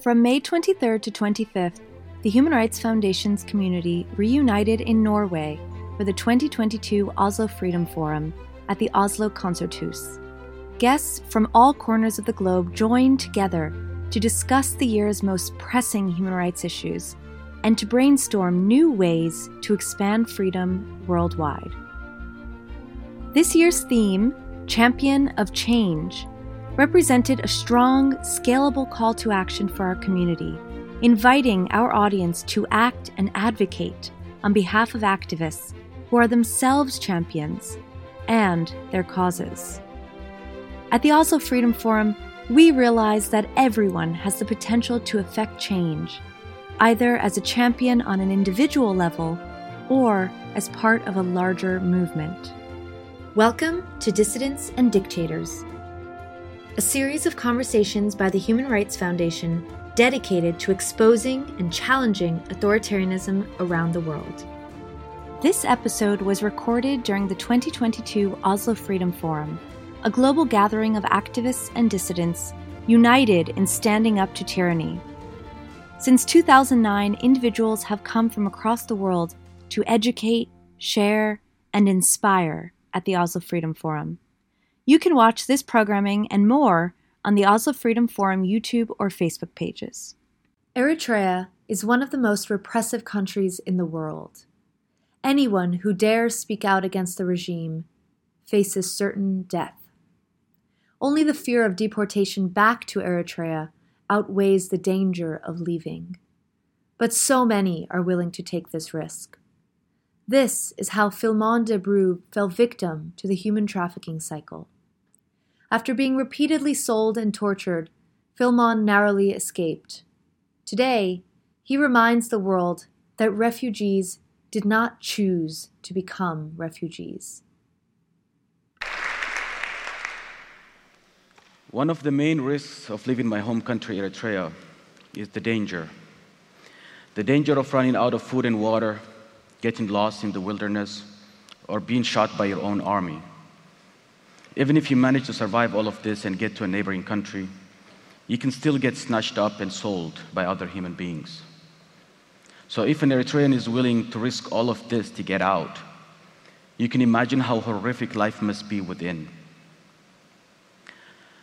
From May 23rd to 25th, the Human Rights Foundation's community reunited in Norway for the 2022 Oslo Freedom Forum at the Oslo Konserthus. Guests from all corners of the globe joined together to discuss the year's most pressing human rights issues and to brainstorm new ways to expand freedom worldwide. This year's theme, Champion of Change, represented a strong, scalable call to action for our community, inviting our audience to act and advocate on behalf of activists who are themselves champions and their causes. At the Oslo Freedom Forum, we realize that everyone has the potential to affect change, either as a champion on an individual level or as part of a larger movement. Welcome to Dissidents and Dictators, a series of conversations by the Human Rights Foundation dedicated to exposing and challenging authoritarianism around the world. This episode was recorded during the 2022 Oslo Freedom Forum, a global gathering of activists and dissidents united in standing up to tyranny. Since 2009, individuals have come from across the world to educate, share, and inspire at the Oslo Freedom Forum. You can watch this programming and more on the Oslo Freedom Forum YouTube or Facebook pages. Eritrea is one of the most repressive countries in the world. Anyone who dares speak out against the regime faces certain death. Only the fear of deportation back to Eritrea outweighs the danger of leaving. But so many are willing to take this risk. This is how Filmon Debru fell victim to the human trafficking cycle. After being repeatedly sold and tortured, Filmon narrowly escaped. Today, he reminds the world that refugees did not choose to become refugees. One of the main risks of leaving my home country, Eritrea, is the danger. The danger of running out of food and water, getting lost in the wilderness, or being shot by your own army. Even if you manage to survive all of this and get to a neighboring country, you can still get snatched up and sold by other human beings. So, if an Eritrean is willing to risk all of this to get out, you can imagine how horrific life must be within.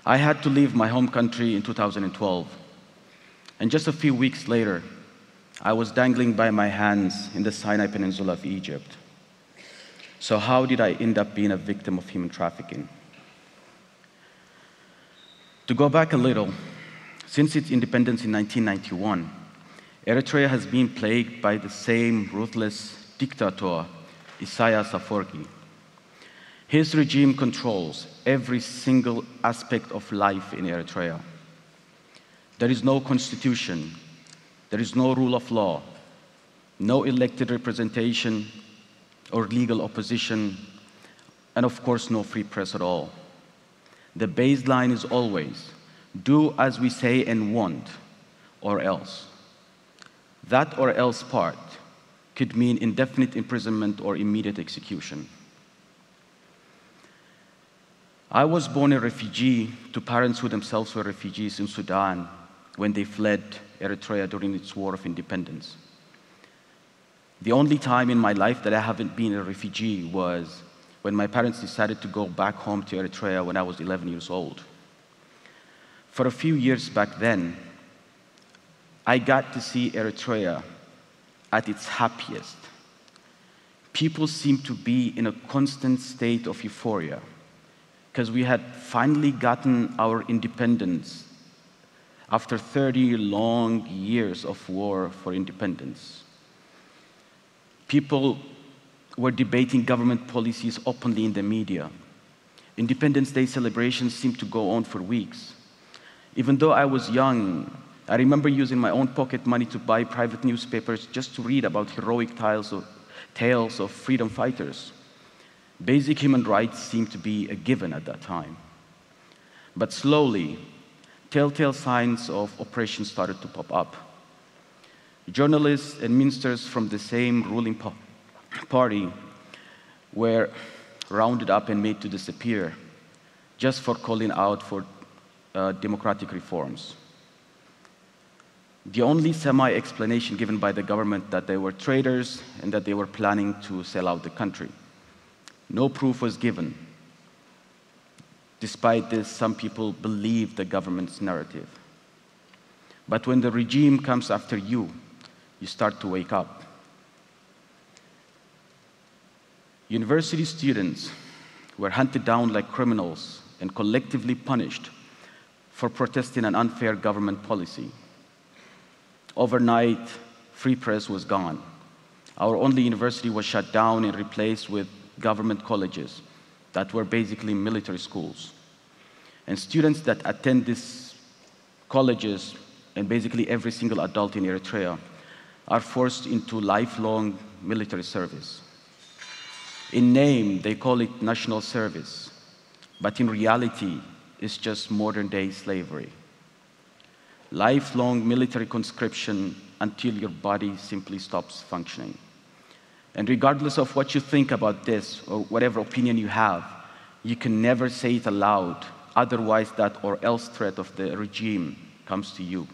I had to leave my home country in 2012. And just a few weeks later, I was dangling by my hands in the Sinai Peninsula of Egypt. So, how did I end up being a victim of human trafficking? To go back a little, since its independence in 1991, Eritrea has been plagued by the same ruthless dictator, Isaias Afwerki. His regime controls every single aspect of life in Eritrea. There is no constitution, there is no rule of law, no elected representation or legal opposition, and of course, no free press at all. The baseline is always do as we say and want, or else. That or else part could mean indefinite imprisonment or immediate execution. I was born a refugee to parents who themselves were refugees in Sudan when they fled Eritrea during its war of independence. The only time in my life that I haven't been a refugee was when my parents decided to go back home to Eritrea when I was 11 years old. For a few years back then, I got to see Eritrea at its happiest. People seemed to be in a constant state of euphoria because we had finally gotten our independence after 30 long years of war for independence. People were debating government policies openly in the media. Independence Day celebrations seemed to go on for weeks. Even though I was young, I remember using my own pocket money to buy private newspapers just to read about heroic tales of, tales of freedom fighters. Basic human rights seemed to be a given at that time. But slowly, telltale signs of oppression started to pop up. Journalists and ministers from the same ruling party were rounded up and made to disappear just for calling out for uh, democratic reforms. The only semi explanation given by the government that they were traitors and that they were planning to sell out the country. No proof was given. Despite this, some people believe the government's narrative. But when the regime comes after you, you start to wake up. University students were hunted down like criminals and collectively punished for protesting an unfair government policy. Overnight, free press was gone. Our only university was shut down and replaced with government colleges that were basically military schools. And students that attend these colleges, and basically every single adult in Eritrea, are forced into lifelong military service. In name, they call it national service, but in reality, it's just modern day slavery. Lifelong military conscription until your body simply stops functioning. And regardless of what you think about this or whatever opinion you have, you can never say it aloud, otherwise, that or else threat of the regime comes to you.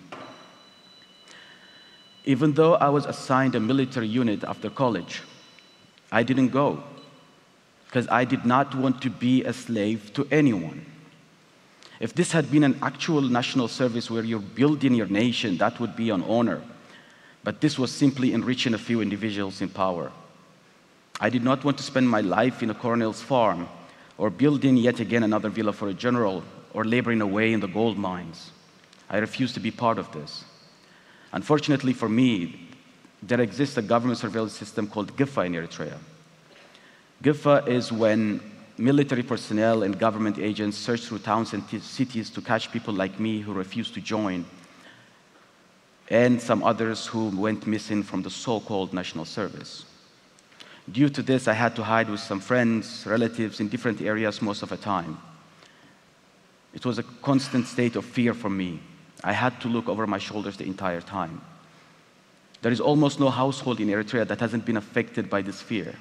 Even though I was assigned a military unit after college, I didn't go because I did not want to be a slave to anyone. If this had been an actual national service where you're building your nation, that would be an honor. But this was simply enriching a few individuals in power. I did not want to spend my life in a colonel's farm or building yet again another villa for a general or laboring away in the gold mines. I refused to be part of this. Unfortunately for me, there exists a government surveillance system called GIFA in Eritrea. GIFA is when military personnel and government agents search through towns and cities to catch people like me who refuse to join, and some others who went missing from the so called national service. Due to this, I had to hide with some friends, relatives in different areas most of the time. It was a constant state of fear for me. I had to look over my shoulders the entire time. There is almost no household in Eritrea that hasn't been affected by this fear.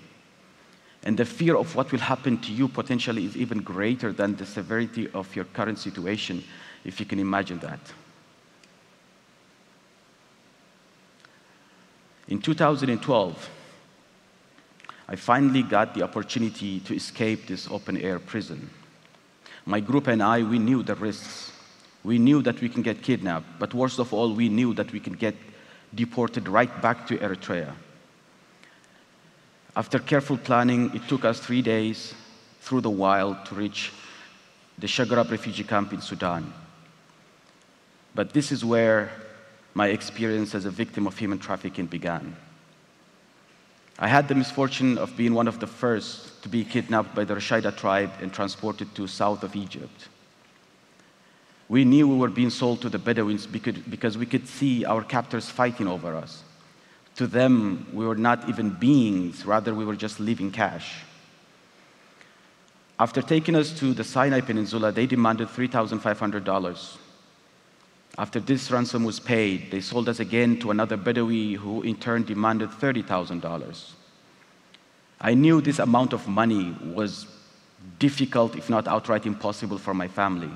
And the fear of what will happen to you potentially is even greater than the severity of your current situation, if you can imagine that. In 2012, I finally got the opportunity to escape this open air prison. My group and I, we knew the risks. We knew that we can get kidnapped, but worst of all, we knew that we can get deported right back to Eritrea. After careful planning, it took us three days through the wild to reach the Shagarab refugee camp in Sudan. But this is where my experience as a victim of human trafficking began. I had the misfortune of being one of the first to be kidnapped by the Rashaida tribe and transported to south of Egypt. We knew we were being sold to the Bedouins because we could see our captors fighting over us. To them, we were not even beings, rather, we were just living cash. After taking us to the Sinai Peninsula, they demanded $3,500. After this ransom was paid, they sold us again to another Bedouin who in turn demanded $30,000. I knew this amount of money was difficult, if not outright impossible, for my family.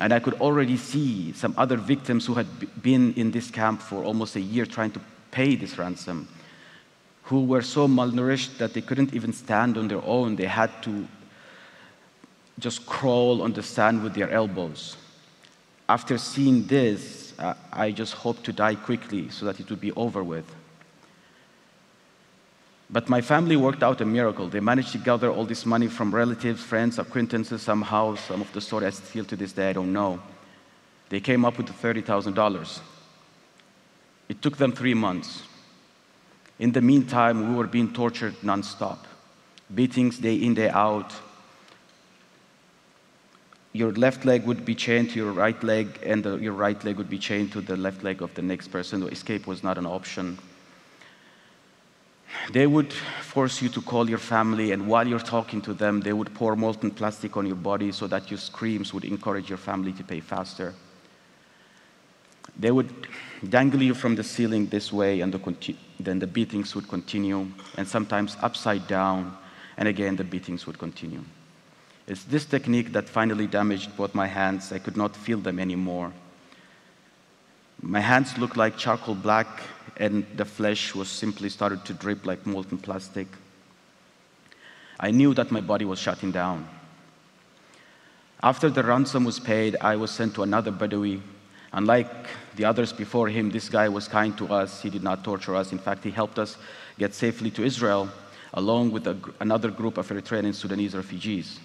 And I could already see some other victims who had been in this camp for almost a year trying to pay this ransom, who were so malnourished that they couldn't even stand on their own. They had to just crawl on the sand with their elbows. After seeing this, uh, I just hoped to die quickly so that it would be over with. But my family worked out a miracle. They managed to gather all this money from relatives, friends, acquaintances, somehow. Some of the story I still to this day I don't know. They came up with the $30,000. It took them three months. In the meantime, we were being tortured nonstop beatings day in, day out. Your left leg would be chained to your right leg, and the, your right leg would be chained to the left leg of the next person. escape was not an option. They would force you to call your family, and while you're talking to them, they would pour molten plastic on your body so that your screams would encourage your family to pay faster. They would dangle you from the ceiling this way, and the then the beatings would continue, and sometimes upside down, and again the beatings would continue. It's this technique that finally damaged both my hands. I could not feel them anymore. My hands looked like charcoal black, and the flesh was simply started to drip like molten plastic. I knew that my body was shutting down. After the ransom was paid, I was sent to another Badawi. Unlike the others before him, this guy was kind to us. He did not torture us. In fact, he helped us get safely to Israel, along with a, another group of Eritrean and Sudanese refugees.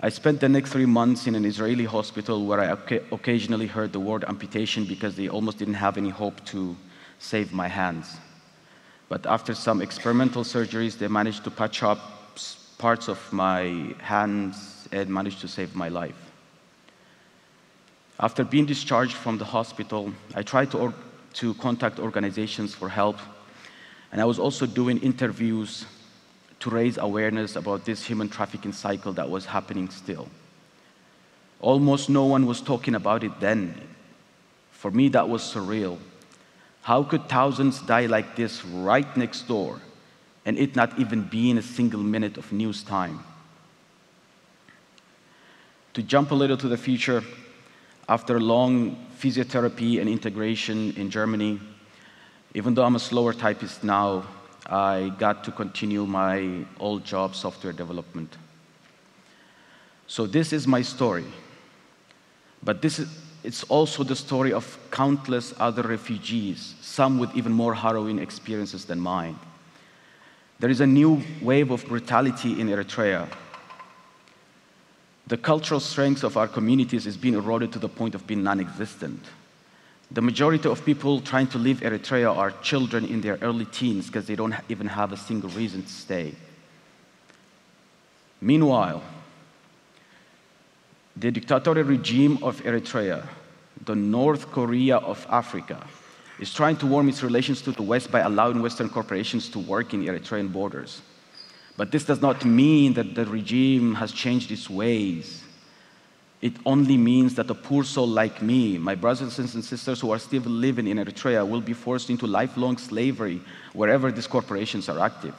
I spent the next three months in an Israeli hospital where I occasionally heard the word amputation because they almost didn't have any hope to save my hands. But after some experimental surgeries, they managed to patch up parts of my hands and managed to save my life. After being discharged from the hospital, I tried to, to contact organizations for help, and I was also doing interviews to raise awareness about this human trafficking cycle that was happening still. Almost no one was talking about it then. For me, that was surreal. How could thousands die like this right next door and it not even be in a single minute of news time? To jump a little to the future, after long physiotherapy and integration in Germany, even though I'm a slower typist now, I got to continue my old job, software development. So this is my story. But this is, it's also the story of countless other refugees, some with even more harrowing experiences than mine. There is a new wave of brutality in Eritrea. The cultural strength of our communities is being eroded to the point of being non existent. The majority of people trying to leave Eritrea are children in their early teens because they don't even have a single reason to stay. Meanwhile, the dictatorial regime of Eritrea, the North Korea of Africa, is trying to warm its relations to the West by allowing Western corporations to work in Eritrean borders. But this does not mean that the regime has changed its ways it only means that a poor soul like me, my brothers and sisters who are still living in Eritrea, will be forced into lifelong slavery wherever these corporations are active.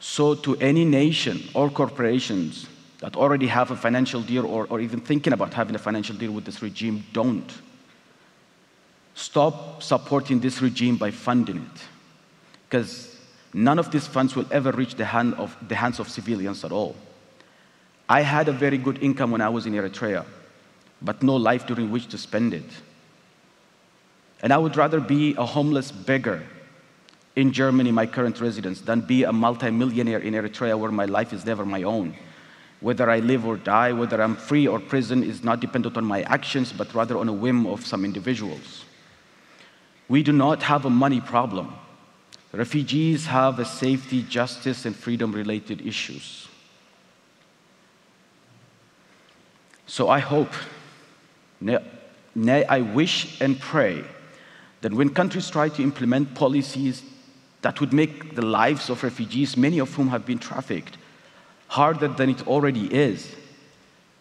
So, to any nation or corporations that already have a financial deal or, or even thinking about having a financial deal with this regime, don't. Stop supporting this regime by funding it. Because none of these funds will ever reach the, hand of, the hands of civilians at all. I had a very good income when I was in Eritrea, but no life during which to spend it. And I would rather be a homeless beggar in Germany, my current residence, than be a multimillionaire in Eritrea where my life is never my own. Whether I live or die, whether I'm free or prison, is not dependent on my actions, but rather on a whim of some individuals. We do not have a money problem. Refugees have a safety, justice, and freedom related issues. So I hope, nay, I wish and pray that when countries try to implement policies that would make the lives of refugees, many of whom have been trafficked, harder than it already is,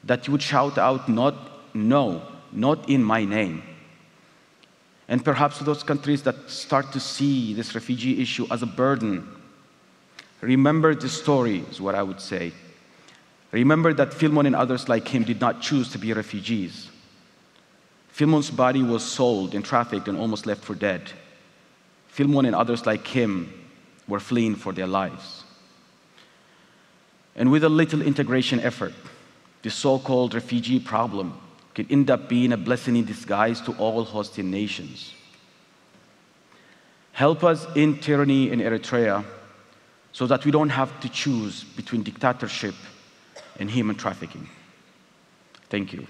that you would shout out, not, no, not in my name. And perhaps those countries that start to see this refugee issue as a burden, remember the story, is what I would say. Remember that Philemon and others like him did not choose to be refugees. Philemon's body was sold and trafficked and almost left for dead. Philemon and others like him were fleeing for their lives. And with a little integration effort, the so called refugee problem could end up being a blessing in disguise to all hosting nations. Help us in tyranny in Eritrea so that we don't have to choose between dictatorship and human trafficking. Thank you.